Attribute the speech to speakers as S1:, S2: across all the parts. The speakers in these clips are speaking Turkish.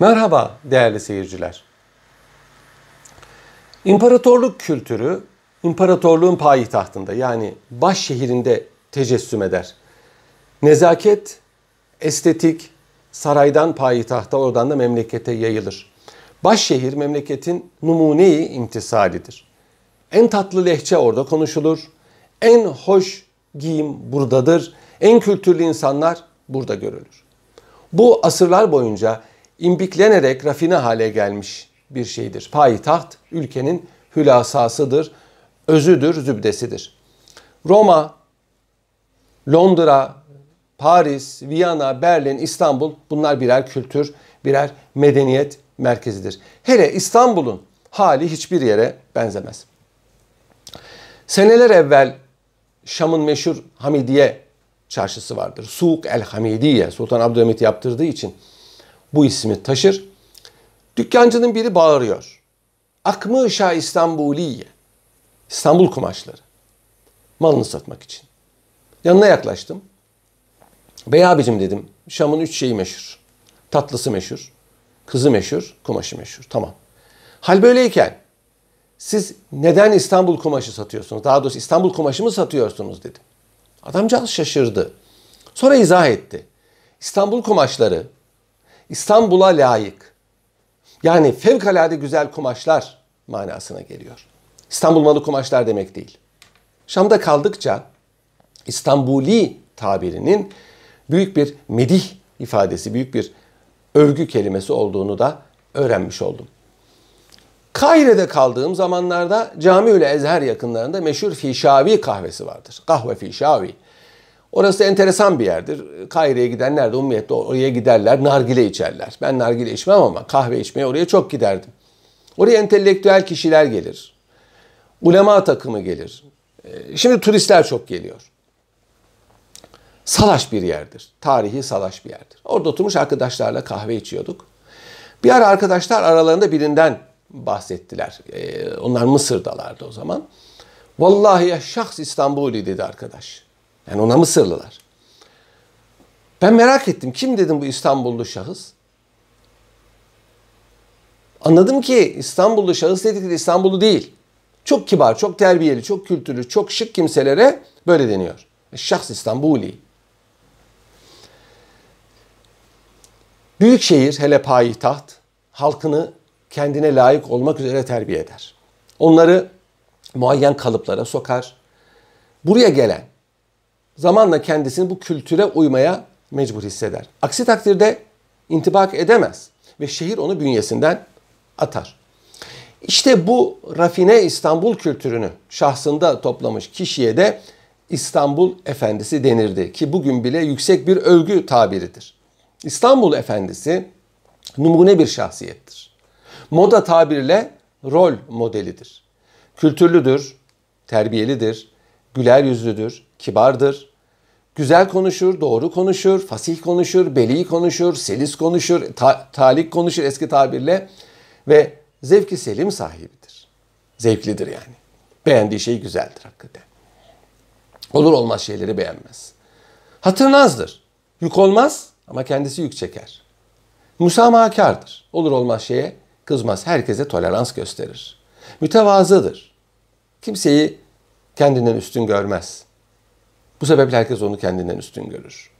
S1: Merhaba değerli seyirciler. İmparatorluk kültürü imparatorluğun payitahtında yani baş şehrinde tecessüm eder. Nezaket, estetik saraydan payitahta oradan da memlekete yayılır. Baş şehir memleketin numuneyi imtisalidir. En tatlı lehçe orada konuşulur. En hoş giyim buradadır. En kültürlü insanlar burada görülür. Bu asırlar boyunca imbiklenerek rafine hale gelmiş bir şeydir. Payitaht ülkenin hülasasıdır, özüdür, zübdesidir. Roma, Londra, Paris, Viyana, Berlin, İstanbul bunlar birer kültür, birer medeniyet merkezidir. Hele İstanbul'un hali hiçbir yere benzemez. Seneler evvel Şam'ın meşhur Hamidiye çarşısı vardır. Suk el Hamidiye Sultan Abdülhamit yaptırdığı için bu ismi taşır. Dükkancının biri bağırıyor. Akmışa İstanbuliye. İstanbul kumaşları. Malını satmak için. Yanına yaklaştım. Bey abicim dedim. Şam'ın üç şeyi meşhur. Tatlısı meşhur. Kızı meşhur. Kumaşı meşhur. Tamam. Hal böyleyken siz neden İstanbul kumaşı satıyorsunuz? Daha doğrusu İstanbul kumaşı mı satıyorsunuz dedim. Adamcağız şaşırdı. Sonra izah etti. İstanbul kumaşları İstanbul'a layık. Yani fevkalade güzel kumaşlar manasına geliyor. İstanbul malı kumaşlar demek değil. Şam'da kaldıkça İstanbuli tabirinin büyük bir medih ifadesi, büyük bir övgü kelimesi olduğunu da öğrenmiş oldum. Kahire'de kaldığım zamanlarda Camiül Ezher yakınlarında meşhur Fişavi kahvesi vardır. Kahve Fişavi. Orası enteresan bir yerdir. Kahire'ye gidenler de umumiyetle oraya giderler, nargile içerler. Ben nargile içmem ama kahve içmeye oraya çok giderdim. Oraya entelektüel kişiler gelir. Ulema takımı gelir. Ee, şimdi turistler çok geliyor. Salaş bir yerdir. Tarihi salaş bir yerdir. Orada oturmuş arkadaşlarla kahve içiyorduk. Bir ara arkadaşlar aralarında birinden bahsettiler. Ee, onlar Mısır'dalardı o zaman. Vallahi ya şahs İstanbul'i dedi arkadaş. Yani ona Mısırlılar. Ben merak ettim. Kim dedim bu İstanbullu şahıs? Anladım ki İstanbullu şahıs dedikleri İstanbullu değil. Çok kibar, çok terbiyeli, çok kültürlü, çok şık kimselere böyle deniyor. Şahs İstanbuli. Büyük şehir hele payitaht halkını kendine layık olmak üzere terbiye eder. Onları muayyen kalıplara sokar. Buraya gelen zamanla kendisini bu kültüre uymaya mecbur hisseder. Aksi takdirde intibak edemez ve şehir onu bünyesinden atar. İşte bu rafine İstanbul kültürünü şahsında toplamış kişiye de İstanbul Efendisi denirdi ki bugün bile yüksek bir övgü tabiridir. İstanbul Efendisi numune bir şahsiyettir. Moda tabirle rol modelidir. Kültürlüdür, terbiyelidir, güler yüzlüdür, kibardır. Güzel konuşur, doğru konuşur, fasih konuşur, beli konuşur, selis konuşur, ta- talik konuşur eski tabirle ve zevki selim sahibidir. Zevklidir yani. Beğendiği şey güzeldir hakikaten. Olur olmaz şeyleri beğenmez. Hatırnazdır. Yük olmaz ama kendisi yük çeker. Musamahakardır. Olur olmaz şeye kızmaz. Herkese tolerans gösterir. Mütevazıdır. Kimseyi kendinden üstün görmez. Bu sebeple herkes onu kendinden üstün görür.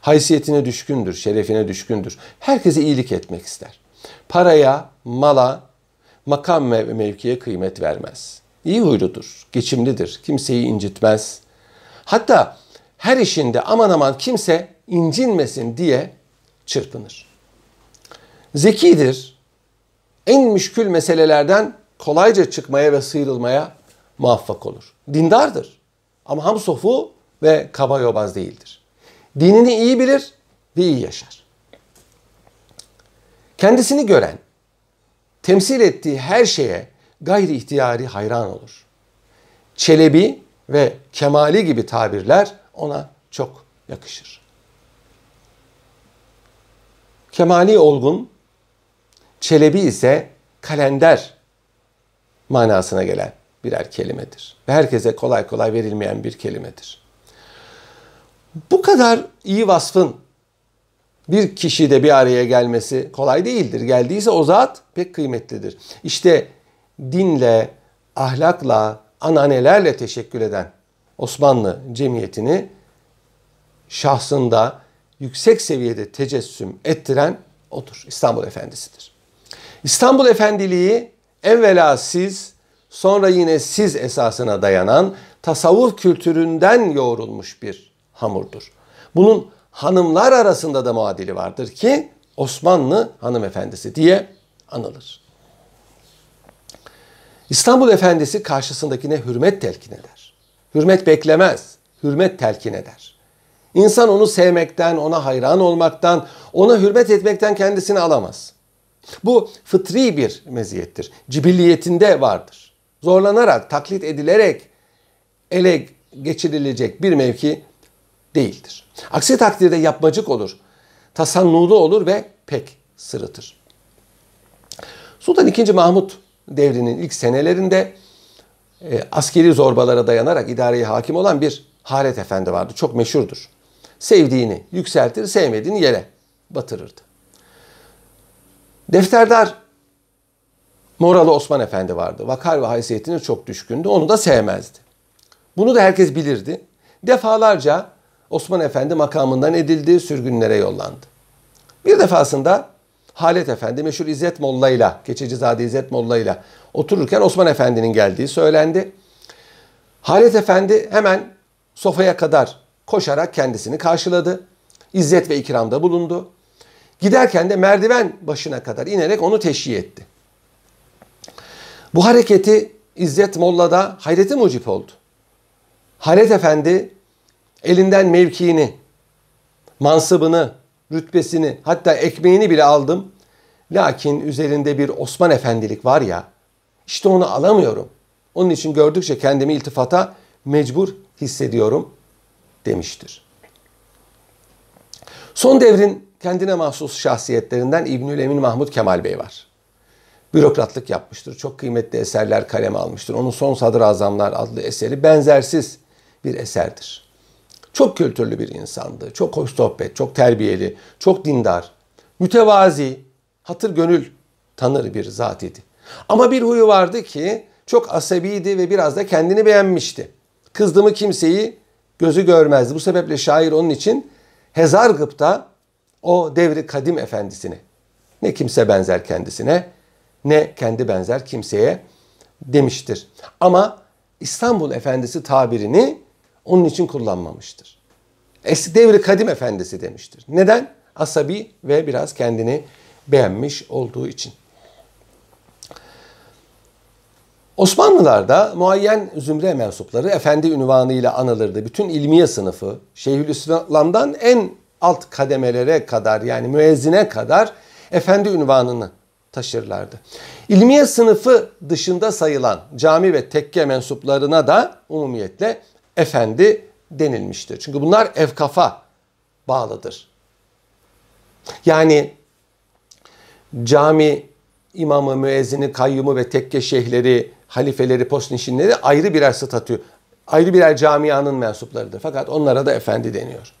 S1: Haysiyetine düşkündür, şerefine düşkündür. Herkese iyilik etmek ister. Paraya, mala, makam ve mevkiye kıymet vermez. İyi huyludur, geçimlidir, kimseyi incitmez. Hatta her işinde aman aman kimse incinmesin diye çırpınır. Zekidir, en müşkül meselelerden kolayca çıkmaya ve sıyrılmaya muvaffak olur. Dindardır ama ham sofu ve kaba yobaz değildir. Dinini iyi bilir ve iyi yaşar. Kendisini gören, temsil ettiği her şeye gayri ihtiyari hayran olur. Çelebi ve kemali gibi tabirler ona çok yakışır. Kemali olgun, çelebi ise kalender manasına gelen birer kelimedir. Ve herkese kolay kolay verilmeyen bir kelimedir. Bu kadar iyi vasfın bir kişi de bir araya gelmesi kolay değildir. Geldiyse o zat pek kıymetlidir. İşte dinle, ahlakla, ananelerle teşekkür eden Osmanlı cemiyetini şahsında yüksek seviyede tecessüm ettiren odur. İstanbul Efendisi'dir. İstanbul Efendiliği evvela siz, sonra yine siz esasına dayanan tasavvuf kültüründen yoğrulmuş bir hamurdur. Bunun hanımlar arasında da muadili vardır ki Osmanlı hanımefendisi diye anılır. İstanbul Efendisi karşısındakine hürmet telkin eder. Hürmet beklemez, hürmet telkin eder. İnsan onu sevmekten, ona hayran olmaktan, ona hürmet etmekten kendisini alamaz. Bu fıtri bir meziyettir. Cibilliyetinde vardır. Zorlanarak, taklit edilerek ele geçirilecek bir mevki değildir. Aksi takdirde yapmacık olur, tasannuğlu olur ve pek sırıtır. Sultan II. Mahmut devrinin ilk senelerinde e, askeri zorbalara dayanarak idareye hakim olan bir Halet Efendi vardı. Çok meşhurdur. Sevdiğini yükseltir, sevmediğini yere batırırdı. Defterdar Moralı Osman Efendi vardı. Vakar ve haysiyetine çok düşkündü. Onu da sevmezdi. Bunu da herkes bilirdi. Defalarca Osman Efendi makamından edildi, sürgünlere yollandı. Bir defasında Halet Efendi meşhur İzzet Molla ile, Keçecizade İzzet Molla ile otururken Osman Efendi'nin geldiği söylendi. Halet Efendi hemen sofaya kadar koşarak kendisini karşıladı. İzzet ve ikramda bulundu. Giderken de merdiven başına kadar inerek onu teşhi etti. Bu hareketi İzzet Molla'da hayreti mucip oldu. Halet Efendi elinden mevkiini, mansıbını, rütbesini hatta ekmeğini bile aldım. Lakin üzerinde bir Osman Efendilik var ya işte onu alamıyorum. Onun için gördükçe kendimi iltifata mecbur hissediyorum demiştir. Son devrin kendine mahsus şahsiyetlerinden İbnül Emin Mahmud Kemal Bey var. Bürokratlık yapmıştır. Çok kıymetli eserler kaleme almıştır. Onun Son Sadrazamlar adlı eseri benzersiz bir eserdir. Çok kültürlü bir insandı. Çok hoş sohbet, çok terbiyeli, çok dindar, mütevazi, hatır gönül tanır bir zat idi. Ama bir huyu vardı ki çok asabiydi ve biraz da kendini beğenmişti. Kızdı mı kimseyi gözü görmezdi. Bu sebeple şair onun için Hezargıp'ta o devri kadim efendisini ne kimse benzer kendisine ne kendi benzer kimseye demiştir. Ama İstanbul Efendisi tabirini onun için kullanmamıştır. Eski devri kadim efendisi demiştir. Neden? Asabi ve biraz kendini beğenmiş olduğu için. Osmanlılarda muayyen zümre mensupları efendi ünvanıyla anılırdı. Bütün ilmiye sınıfı Şeyhülislam'dan en alt kademelere kadar yani müezzine kadar efendi ünvanını taşırlardı. İlmiye sınıfı dışında sayılan cami ve tekke mensuplarına da umumiyetle efendi denilmiştir. Çünkü bunlar evkafa bağlıdır. Yani cami imamı, müezzini, kayyumu ve tekke şeyhleri, halifeleri, postnişinleri ayrı birer statü, ayrı birer camianın mensuplarıdır. Fakat onlara da efendi deniyor.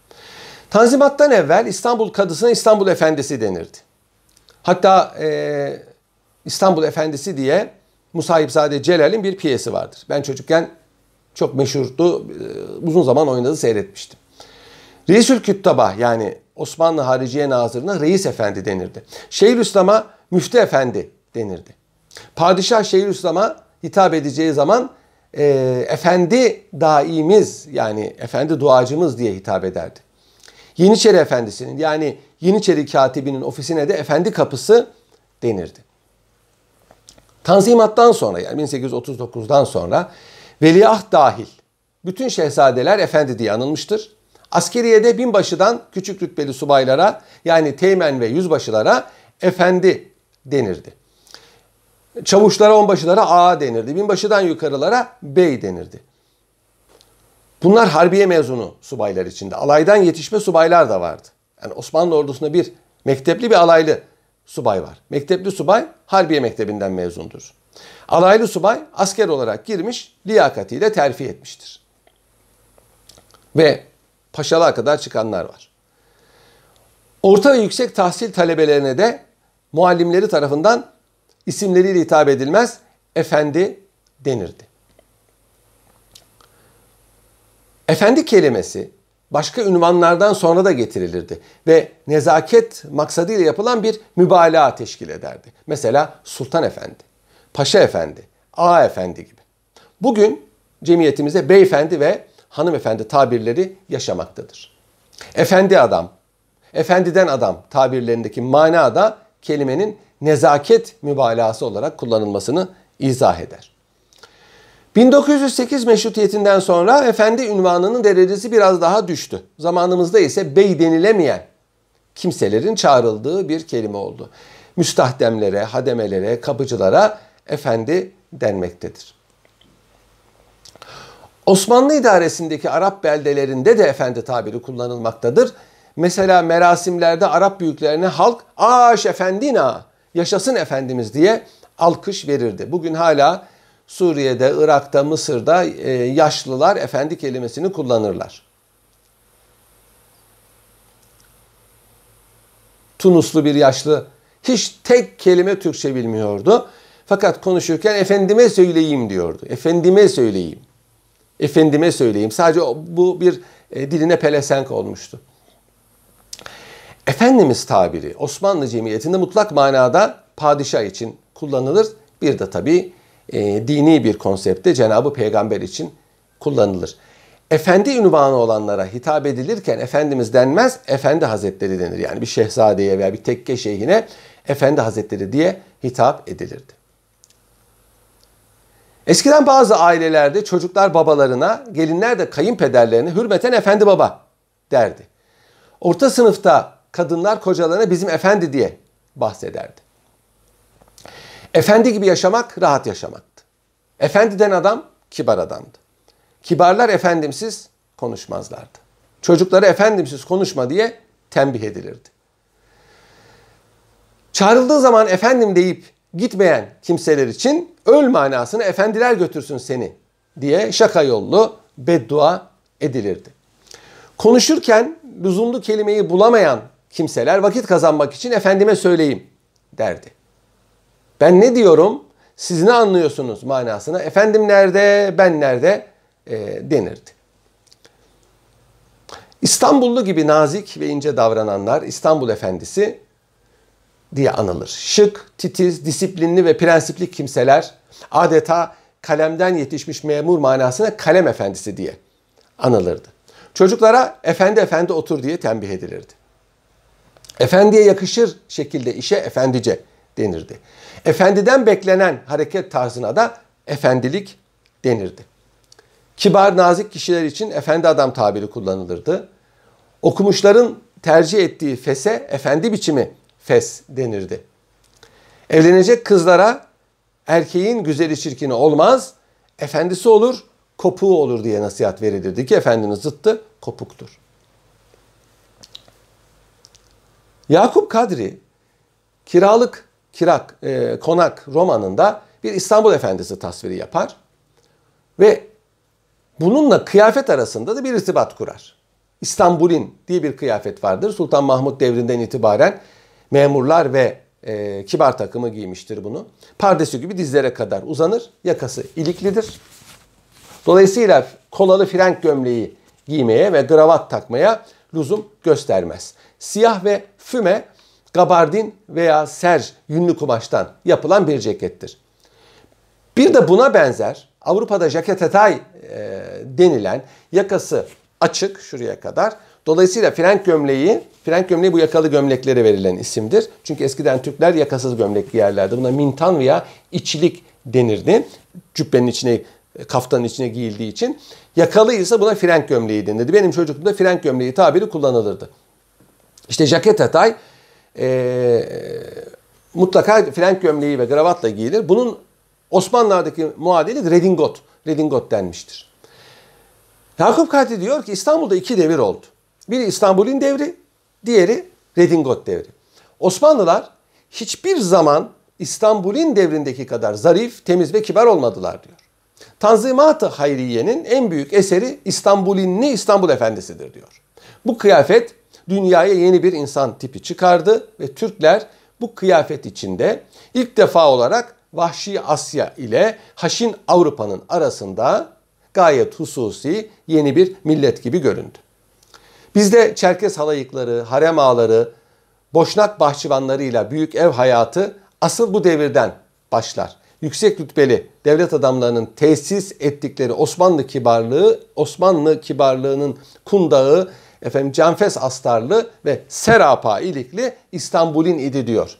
S1: Tanzimattan evvel İstanbul Kadısı'na İstanbul Efendisi denirdi. Hatta e, İstanbul Efendisi diye Musahipzade Celal'in bir piyesi vardır. Ben çocukken çok meşhurdu. E, uzun zaman oynadı seyretmiştim. Reisül Küttaba yani Osmanlı Hariciye Nazırı'na Reis Efendi denirdi. Şeyhülislam'a Müftü Efendi denirdi. Padişah Şeyhülislam'a hitap edeceği zaman e, Efendi daimiz yani Efendi duacımız diye hitap ederdi. Yeniçeri Efendisi'nin yani Yeniçeri Katibi'nin ofisine de Efendi Kapısı denirdi. Tanzimattan sonra yani 1839'dan sonra veliaht dahil bütün şehzadeler efendi diye anılmıştır. Askeriyede binbaşıdan küçük rütbeli subaylara yani teğmen ve yüzbaşılara efendi denirdi. Çavuşlara, onbaşılara ağa denirdi. Binbaşıdan yukarılara bey denirdi. Bunlar harbiye mezunu subaylar içinde. Alaydan yetişme subaylar da vardı. Yani Osmanlı ordusunda bir mektepli bir alaylı subay var. Mektepli subay harbiye mektebinden mezundur. Alaylı subay asker olarak girmiş, liyakatiyle terfi etmiştir. Ve paşalığa kadar çıkanlar var. Orta ve yüksek tahsil talebelerine de muallimleri tarafından isimleriyle hitap edilmez, efendi denirdi. Efendi kelimesi başka ünvanlardan sonra da getirilirdi ve nezaket maksadıyla yapılan bir mübalağa teşkil ederdi. Mesela Sultan Efendi, Paşa Efendi, Ağa Efendi gibi. Bugün cemiyetimize beyefendi ve hanımefendi tabirleri yaşamaktadır. Efendi adam, efendiden adam tabirlerindeki mana da kelimenin nezaket mübalağası olarak kullanılmasını izah eder. 1908 meşrutiyetinden sonra efendi ünvanının derecesi biraz daha düştü. Zamanımızda ise bey denilemeyen kimselerin çağrıldığı bir kelime oldu. Müstahdemlere, hademelere, kapıcılara efendi denmektedir. Osmanlı idaresindeki Arap beldelerinde de efendi tabiri kullanılmaktadır. Mesela merasimlerde Arap büyüklerine halk aş efendina yaşasın efendimiz diye alkış verirdi. Bugün hala Suriye'de, Irak'ta, Mısır'da e, yaşlılar efendi kelimesini kullanırlar. Tunuslu bir yaşlı hiç tek kelime Türkçe bilmiyordu. Fakat konuşurken efendime söyleyeyim diyordu. Efendime söyleyeyim. Efendime söyleyeyim. Sadece bu bir e, diline pelesenk olmuştu. Efendimiz tabiri Osmanlı cemiyetinde mutlak manada padişah için kullanılır. Bir de tabii e, dini bir konsepte Cenab-ı Peygamber için kullanılır. Efendi ünvanı olanlara hitap edilirken Efendimiz denmez, Efendi Hazretleri denir. Yani bir şehzadeye veya bir tekke şeyhine Efendi Hazretleri diye hitap edilirdi. Eskiden bazı ailelerde çocuklar babalarına, gelinler de kayınpederlerine hürmeten efendi baba derdi. Orta sınıfta kadınlar kocalarına bizim efendi diye bahsederdi. Efendi gibi yaşamak rahat yaşamaktı. Efendiden adam kibar adamdı. Kibarlar efendimsiz konuşmazlardı. Çocukları efendimsiz konuşma diye tembih edilirdi. Çağrıldığı zaman efendim deyip gitmeyen kimseler için öl manasını efendiler götürsün seni diye şaka yollu beddua edilirdi. Konuşurken lüzumlu kelimeyi bulamayan kimseler vakit kazanmak için efendime söyleyeyim derdi. Ben ne diyorum siz ne anlıyorsunuz manasına efendim nerede ben nerede e, denirdi. İstanbullu gibi nazik ve ince davrananlar İstanbul Efendisi diye anılır. Şık, titiz, disiplinli ve prensipli kimseler adeta kalemden yetişmiş memur manasına kalem efendisi diye anılırdı. Çocuklara efendi efendi otur diye tembih edilirdi. Efendiye yakışır şekilde işe efendice denirdi. Efendiden beklenen hareket tarzına da efendilik denirdi. Kibar nazik kişiler için efendi adam tabiri kullanılırdı. Okumuşların tercih ettiği fese efendi biçimi fes denirdi. Evlenecek kızlara erkeğin güzeli çirkini olmaz, efendisi olur, kopuğu olur diye nasihat verilirdi ki efendinin zıttı kopuktur. Yakup Kadri kiralık kirak e, konak romanında bir İstanbul Efendisi tasviri yapar ve bununla kıyafet arasında da bir irtibat kurar. İstanbul'in diye bir kıyafet vardır. Sultan Mahmut devrinden itibaren memurlar ve e, kibar takımı giymiştir bunu. Pardesü gibi dizlere kadar uzanır. Yakası iliklidir. Dolayısıyla kolalı frenk gömleği giymeye ve kravat takmaya lüzum göstermez. Siyah ve füme gabardin veya serj yünlü kumaştan yapılan bir cekettir. Bir de buna benzer Avrupa'da jaket etay e, denilen yakası açık şuraya kadar. Dolayısıyla frenk gömleği, frenk gömleği bu yakalı gömleklere verilen isimdir. Çünkü eskiden Türkler yakasız gömlek giyerlerdi. Buna mintan veya içlik denirdi. Cübbenin içine, kaftanın içine giyildiği için. Yakalı ise buna frenk gömleği denirdi. Benim çocukluğumda frenk gömleği tabiri kullanılırdı. İşte jaket atay e, mutlaka frenk gömleği ve gravatla giyilir. Bunun Osmanlılar'daki muadili redingot. Redingot denmiştir. Yakup Kadri diyor ki İstanbul'da iki devir oldu. Biri İstanbul'un devri, diğeri redingot devri. Osmanlılar hiçbir zaman İstanbul'un devrindeki kadar zarif, temiz ve kibar olmadılar diyor. Tanzimat-ı Hayriye'nin en büyük eseri İstanbul'inli İstanbul Efendisi'dir diyor. Bu kıyafet dünyaya yeni bir insan tipi çıkardı ve Türkler bu kıyafet içinde ilk defa olarak Vahşi Asya ile Haşin Avrupa'nın arasında gayet hususi yeni bir millet gibi göründü. Bizde Çerkes halayıkları, harem ağları, boşnak bahçıvanlarıyla büyük ev hayatı asıl bu devirden başlar. Yüksek rütbeli devlet adamlarının tesis ettikleri Osmanlı kibarlığı, Osmanlı kibarlığının kundağı, efendim Canfes Astarlı ve Serapa ilikli İstanbul'in idi diyor.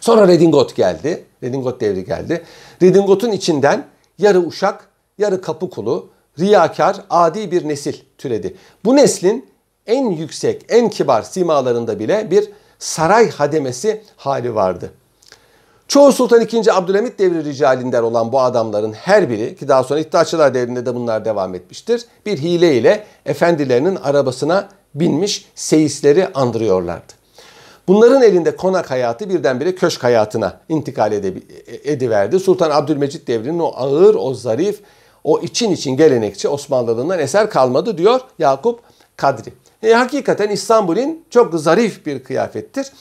S1: Sonra Redingot geldi. Redingot devri geldi. Redingot'un içinden yarı uşak, yarı kapı kulu, riyakar, adi bir nesil türedi. Bu neslin en yüksek, en kibar simalarında bile bir saray hademesi hali vardı. Çoğu Sultan II. Abdülhamit devri ricalinden olan bu adamların her biri ki daha sonra İttihatçılar devrinde de bunlar devam etmiştir. Bir hile ile efendilerinin arabasına binmiş seyisleri andırıyorlardı. Bunların elinde konak hayatı birdenbire köşk hayatına intikal ediverdi. Sultan Abdülmecit devrinin o ağır, o zarif, o için için gelenekçi Osmanlılığından eser kalmadı diyor Yakup Kadri. E, hakikaten İstanbul'un çok zarif bir kıyafettir.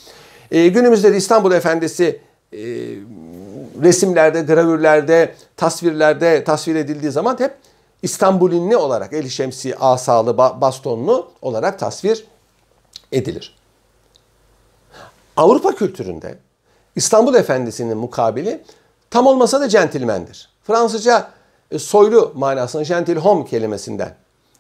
S1: E, günümüzde de İstanbul Efendisi e, resimlerde, gravürlerde, tasvirlerde tasvir edildiği zaman hep İstanbulinli olarak eli şemsi, asalı, bastonlu olarak tasvir edilir. Avrupa kültüründe İstanbul Efendisi'nin mukabili tam olmasa da centilmendir. Fransızca e, soylu manasına gentilhomme kelimesinden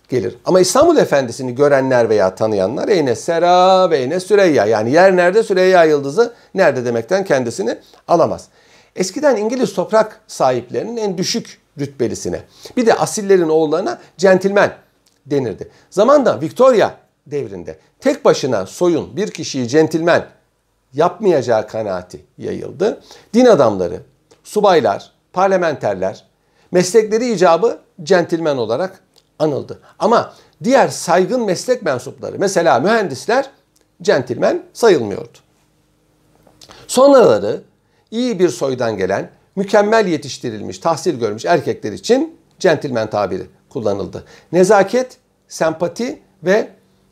S1: gelir. Ama İstanbul Efendisi'ni görenler veya tanıyanlar Eyne Sera ve Eyne Süreyya yani yer nerede Süreyya yıldızı nerede demekten kendisini alamaz. Eskiden İngiliz toprak sahiplerinin en düşük rütbelisine bir de asillerin oğullarına centilmen denirdi. Zamanda Victoria devrinde tek başına soyun bir kişiyi centilmen yapmayacağı kanaati yayıldı. Din adamları, subaylar, parlamenterler meslekleri icabı centilmen olarak anıldı. Ama diğer saygın meslek mensupları mesela mühendisler centilmen sayılmıyordu. Sonraları iyi bir soydan gelen, mükemmel yetiştirilmiş, tahsil görmüş erkekler için centilmen tabiri kullanıldı. Nezaket, sempati ve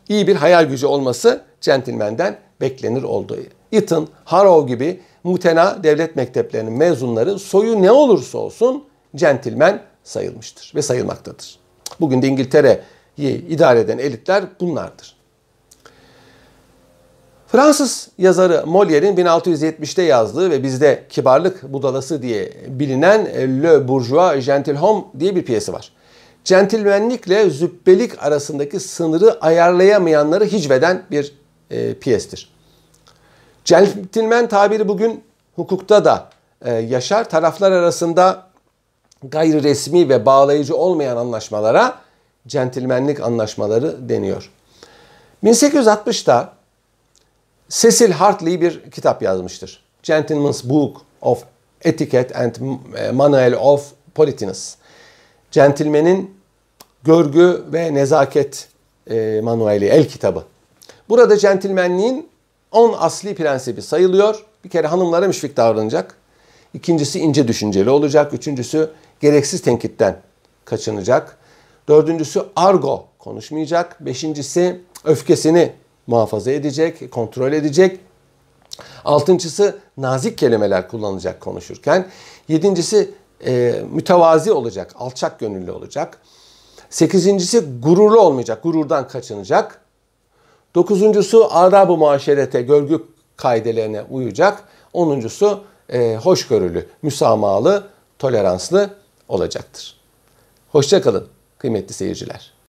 S1: iyi bir hayal gücü olması centilmenden beklenir oldu. Eton, Harrow gibi mutena devlet mekteplerinin mezunları soyu ne olursa olsun centilmen sayılmıştır ve sayılmaktadır. Bugün de İngiltere'yi idare eden elitler bunlardır. Fransız yazarı Molière'in 1670'te yazdığı ve bizde kibarlık budalası diye bilinen Le Bourgeois Gentilhomme diye bir piyesi var. Centilmenlikle zübbelik arasındaki sınırı ayarlayamayanları hicveden bir e, piyestir. Centilmen tabiri bugün hukukta da e, yaşar. Taraflar arasında gayri resmi ve bağlayıcı olmayan anlaşmalara centilmenlik anlaşmaları deniyor. 1860'da Cecil Hartley bir kitap yazmıştır. Gentleman's Book of Etiquette and Manual of Politeness. Centilmenin görgü ve nezaket e, manueli, el kitabı. Burada centilmenliğin 10 asli prensibi sayılıyor. Bir kere hanımlara müşfik davranacak. İkincisi ince düşünceli olacak. Üçüncüsü gereksiz tenkitten kaçınacak. Dördüncüsü argo konuşmayacak. Beşincisi öfkesini muhafaza edecek, kontrol edecek. Altıncısı nazik kelimeler kullanacak konuşurken. Yedincisi e, mütevazi olacak, alçak gönüllü olacak. Sekizincisi gururlu olmayacak, gururdan kaçınacak. Dokuzuncusu adab-ı muaşerete, görgü kaidelerine uyacak. Onuncusu e, hoşgörülü, müsamahalı, toleranslı olacaktır. Hoşçakalın kıymetli seyirciler.